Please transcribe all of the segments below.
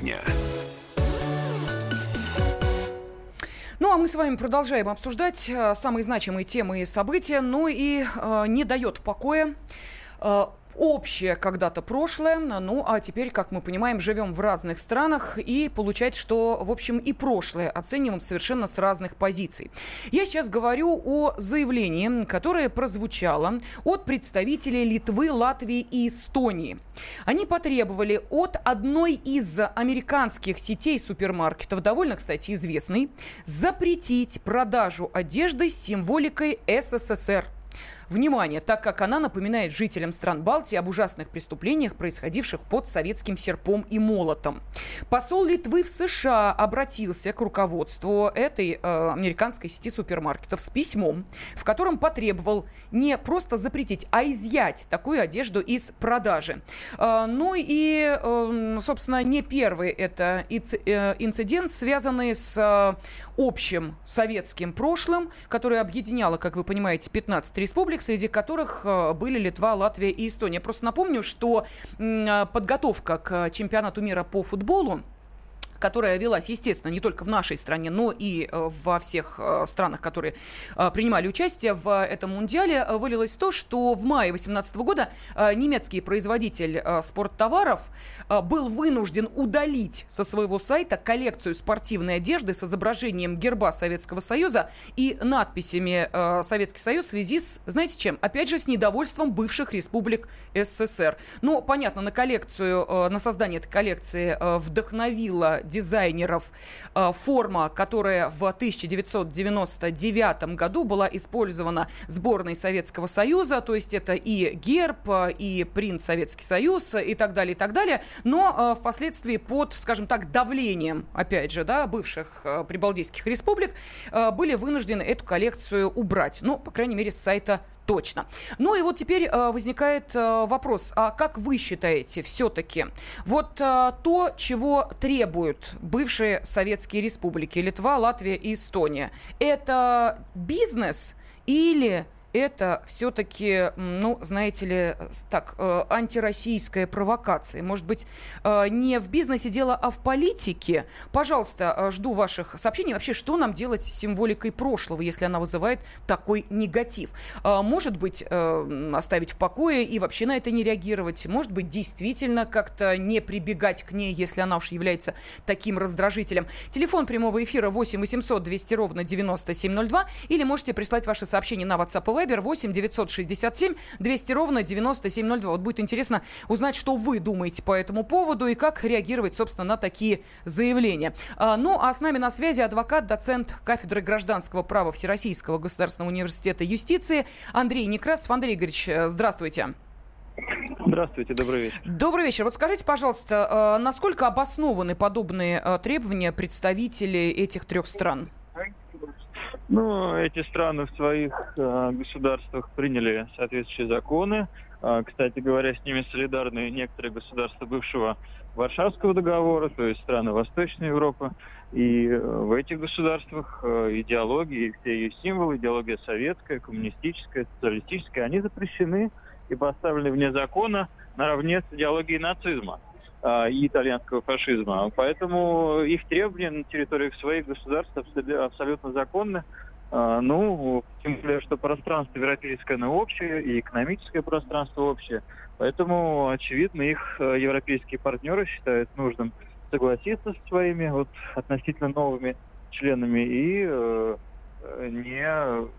дня. Ну, а мы с вами продолжаем обсуждать э, самые значимые темы и события, ну и э, не дает покоя э, общее когда-то прошлое, ну а теперь, как мы понимаем, живем в разных странах и получается, что, в общем, и прошлое оцениваем совершенно с разных позиций. Я сейчас говорю о заявлении, которое прозвучало от представителей Литвы, Латвии и Эстонии. Они потребовали от одной из американских сетей супермаркетов, довольно, кстати, известной, запретить продажу одежды с символикой СССР – Внимание, так как она напоминает жителям стран Балтии об ужасных преступлениях, происходивших под советским серпом и молотом. Посол Литвы в США обратился к руководству этой э, американской сети супермаркетов с письмом, в котором потребовал не просто запретить, а изъять такую одежду из продажи. Э, ну и, э, собственно, не первый это э, инцидент, связанный с э, общим советским прошлым, которое объединяло, как вы понимаете, 15 республик, республик, среди которых э, были Литва, Латвия и Эстония. Просто напомню, что э, подготовка к чемпионату мира по футболу которая велась, естественно, не только в нашей стране, но и э, во всех э, странах, которые э, принимали участие в этом мундиале, вылилось в то, что в мае 2018 года немецкий производитель спорттоваров был вынужден удалить со своего сайта коллекцию спортивной одежды с изображением герба Советского Союза и надписями Советский Союз в связи с, знаете чем, опять же, с недовольством бывших республик СССР. Ну, понятно, на коллекцию, на создание этой коллекции вдохновила дизайнеров. Э, форма, которая в 1999 году была использована сборной Советского Союза, то есть это и герб, э, и принт Советский Союз и так далее, и так далее, но э, впоследствии под, скажем так, давлением, опять же, да, бывших прибалтийских республик были вынуждены эту коллекцию убрать, ну, по крайней мере, с сайта точно. Ну и вот теперь э, возникает э, вопрос, а как вы считаете все-таки вот э, то, чего требуют бывшие советские республики Литва, Латвия и Эстония, это бизнес или это все-таки, ну, знаете ли, так, э, антироссийская провокация. Может быть, э, не в бизнесе дело, а в политике. Пожалуйста, э, жду ваших сообщений. Вообще, что нам делать с символикой прошлого, если она вызывает такой негатив? Может быть, оставить в покое и вообще на это не реагировать? Может быть, действительно как-то не прибегать к ней, если она уж является таким раздражителем? Телефон прямого эфира 8 800 200 ровно 9702 или можете прислать ваши сообщения на WhatsApp Вайбер 8 967 200 ровно 9702. Вот будет интересно узнать, что вы думаете по этому поводу и как реагировать, собственно, на такие заявления. А, ну, а с нами на связи адвокат, доцент кафедры гражданского права Всероссийского государственного университета юстиции Андрей Некрасов. Андрей Игоревич, э, здравствуйте. Здравствуйте, добрый вечер. Добрый вечер. Вот скажите, пожалуйста, э, насколько обоснованы подобные э, требования представителей этих трех стран? Ну, эти страны в своих э, государствах приняли соответствующие законы. Э, кстати говоря, с ними солидарны некоторые государства бывшего Варшавского договора, то есть страны Восточной Европы. И э, в этих государствах э, идеологии, все ее символы, идеология советская, коммунистическая, социалистическая, они запрещены и поставлены вне закона наравне с идеологией нацизма. А, и итальянского фашизма. Поэтому их требования на территориях своих государств абсолютно законны. А, ну, тем более, что пространство европейское, оно общее, и экономическое пространство общее. Поэтому, очевидно, их э, европейские партнеры считают нужным согласиться с своими вот относительно новыми членами и э не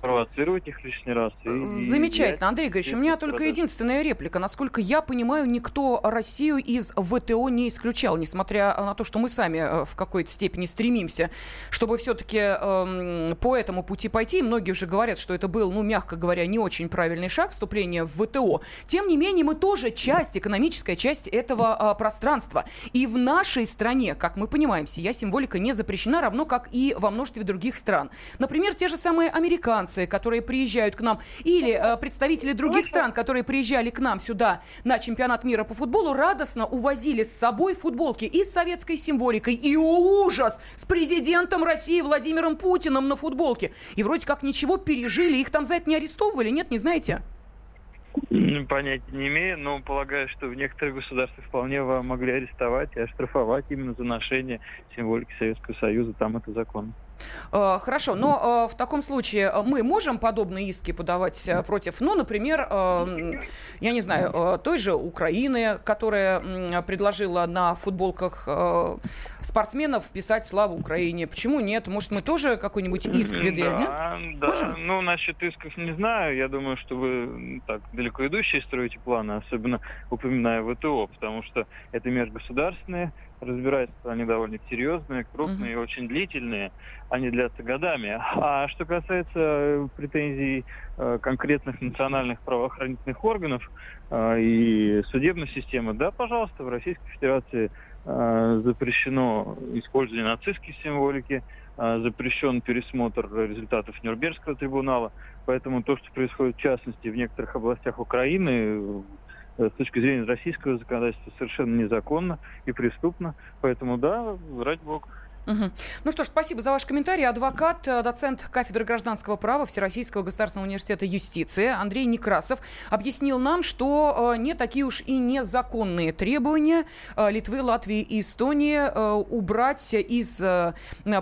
провоцировать их лишний раз. И, Замечательно. И Андрей Григорьевич, у меня только продаж. единственная реплика. Насколько я понимаю, никто Россию из ВТО не исключал, несмотря на то, что мы сами э, в какой-то степени стремимся, чтобы все-таки э, по этому пути пойти. Многие уже говорят, что это был, ну, мягко говоря, не очень правильный шаг вступления в ВТО. Тем не менее, мы тоже часть, экономическая часть этого э, пространства. И в нашей стране, как мы понимаем, сия символика не запрещена, равно как и во множестве других стран. Например, те же самые американцы иностранцы, которые приезжают к нам, или э, представители других стран, которые приезжали к нам сюда на чемпионат мира по футболу, радостно увозили с собой футболки и с советской символикой, и о, ужас, с президентом России Владимиром Путиным на футболке. И вроде как ничего пережили, их там за это не арестовывали, нет, не знаете? Понятия не имею, но полагаю, что в некоторых государствах вполне могли арестовать и оштрафовать именно за ношение символики Советского Союза. Там это законно. Э, хорошо, но э, в таком случае э, мы можем подобные иски подавать против, ну, например, я не знаю, той же Украины, которая предложила на футболках спортсменов писать «Слава Украине». Почему нет? Может, мы тоже какой-нибудь иск предъявим? Да, да. Можем? Ну, насчет исков не знаю. Я думаю, что вы так далеко идущие строите планы, особенно упоминая ВТО, потому что это межгосударственные разбирательства, они довольно серьезные, крупные, угу. очень длительные, они длятся годами. А что касается э, претензий э, конкретных национальных правоохранительных органов э, и судебной системы, да, пожалуйста, в Российской Федерации запрещено использование нацистской символики, запрещен пересмотр результатов Нюрнбергского трибунала. Поэтому то, что происходит в частности в некоторых областях Украины, Э, с точки зрения российского законодательства совершенно незаконно и преступно. Поэтому да, ради бога. Угу. Ну что ж, спасибо за ваш комментарий. Адвокат, э, доцент кафедры гражданского права Всероссийского государственного университета юстиции Андрей Некрасов объяснил нам, что э, не такие уж и незаконные требования э, Литвы, Латвии и Эстонии убрать из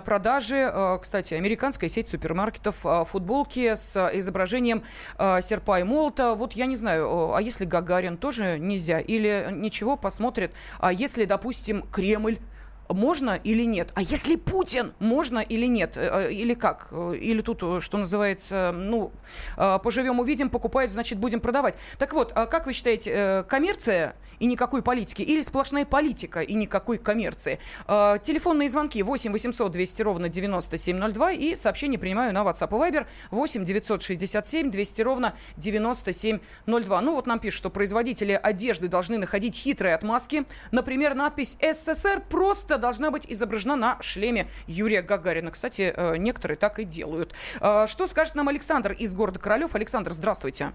продажи, кстати, американская сеть супермаркетов футболки с изображением серпа и молота. Вот я не знаю, а если Гагарин тоже нельзя? Или ничего, посмотрит. А если, допустим, Кремль можно или нет? А если Путин, можно или нет? Э, э, или как? Э, или тут, что называется, ну, поживем, увидим, покупают, значит, будем продавать. Так вот, а как вы считаете, коммерция и никакой политики или сплошная политика и никакой коммерции? Телефонные звонки 8 800 200 ровно 9702 и сообщение принимаю на WhatsApp и Viber 8 967 200 ровно 9702. Ну вот нам пишут, что производители одежды должны находить хитрые отмазки. Например, надпись «СССР» просто должна быть изображена на шлеме Юрия Гагарина. Кстати, э, некоторые так и делают. Э, что скажет нам Александр из города Королев? Александр, здравствуйте.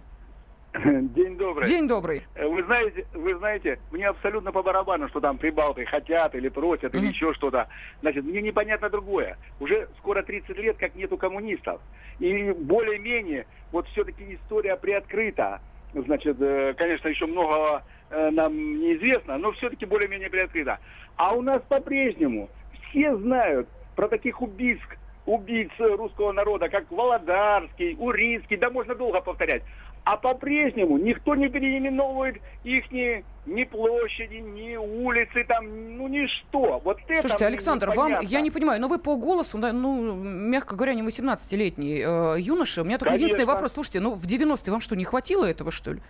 День добрый. День добрый. Э, вы знаете, вы знаете, мне абсолютно по барабану, что там прибалты хотят или просят, mm-hmm. или еще что-то. Значит, мне непонятно другое. Уже скоро 30 лет, как нету коммунистов. И более-менее, вот все-таки история приоткрыта. Значит, конечно, еще многого нам неизвестно, но все-таки более-менее приоткрыта. А у нас по-прежнему все знают про таких убийц, убийц русского народа, как Володарский, Урицкий, да можно долго повторять. А по-прежнему никто не переименовывает их ни, ни площади, ни улицы, там, ну, ничто. Вот это Слушайте, Александр, непонятно. вам, я не понимаю, но вы по голосу, ну, мягко говоря, не 18-летний э, юноша. У меня только Конечно. единственный вопрос. Слушайте, ну, в 90-е вам что, не хватило этого, что ли?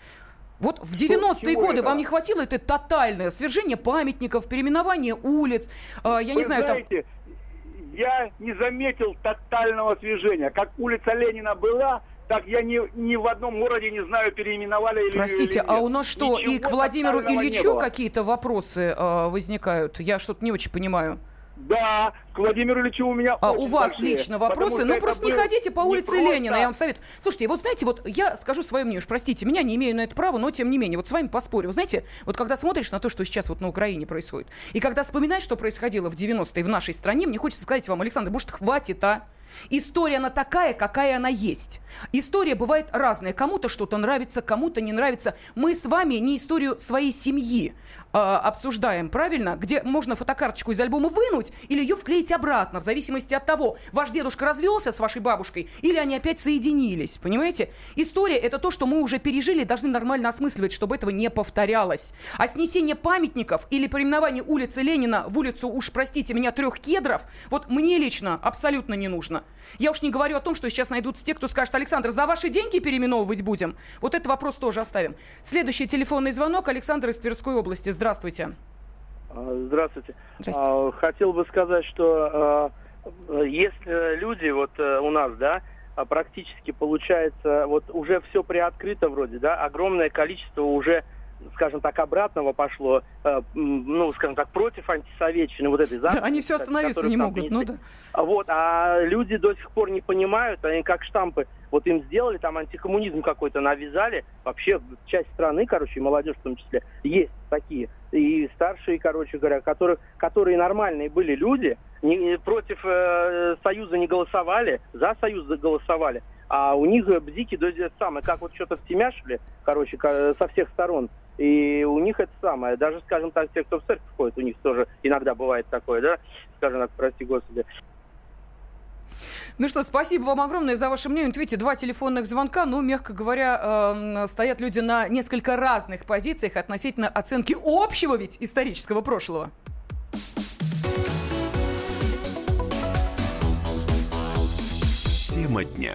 Вот в 90-е годы этого? вам не хватило это тотальное свержение памятников, переименование улиц, э, я Вы не знаю, знаете, там... я не заметил тотального свержения. Как улица Ленина была, так я ни, ни в одном городе не знаю, переименовали или Простите, или а у нас что, Ничего и к Владимиру Ильичу какие-то вопросы э, возникают? Я что-то не очень понимаю. Да, к Владимиру Ильичу у меня А у вас большие, лично вопросы? Ну, просто не ходите по улице просто... Ленина, я вам советую. Слушайте, вот знаете, вот я скажу свое мнение, уж простите, меня не имею на это права, но тем не менее, вот с вами поспорю. Вы знаете, вот когда смотришь на то, что сейчас вот на Украине происходит, и когда вспоминаешь, что происходило в 90-е в нашей стране, мне хочется сказать вам, Александр, может, хватит, а? История, она такая, какая она есть. История бывает разная. Кому-то что-то нравится, кому-то не нравится. Мы с вами не историю своей семьи э, обсуждаем, правильно? Где можно фотокарточку из альбома вынуть или ее вклеить обратно, в зависимости от того, ваш дедушка развелся с вашей бабушкой или они опять соединились. Понимаете? История – это то, что мы уже пережили, должны нормально осмысливать, чтобы этого не повторялось. А снесение памятников или переименование улицы Ленина в улицу, уж простите меня, трех кедров, вот мне лично абсолютно не нужно. Я уж не говорю о том, что сейчас найдутся те, кто скажет, Александр, за ваши деньги переименовывать будем? Вот этот вопрос тоже оставим. Следующий телефонный звонок. Александр из Тверской области. Здравствуйте. А, здравствуйте. Здравствуйте. А, хотел бы сказать, что а, есть люди вот э, у нас, да, практически получается, вот уже все приоткрыто вроде, да, огромное количество уже скажем так, обратного пошло, э, ну, скажем так, против антисоветчины, вот этой записи. Да, они все остановиться не могут, ну да. Вот, а люди до сих пор не понимают, они как штампы, вот им сделали, там антикоммунизм какой-то навязали, вообще часть страны, короче, молодежь в том числе, есть такие, и старшие, короче говоря, которые, которые нормальные были люди, не, против э, Союза не голосовали, за Союз голосовали, А у них бзики до это самое, как вот что-то втемяшили, короче, со всех сторон. И у них это самое, даже, скажем так, те, кто в церковь ходит, у них тоже иногда бывает такое, да, скажем так, прости господи. Ну что, спасибо вам огромное за ваше мнение. видите, два телефонных звонка, ну, мягко говоря, э, стоят люди на несколько разных позициях относительно оценки общего ведь исторического прошлого. Тема дня.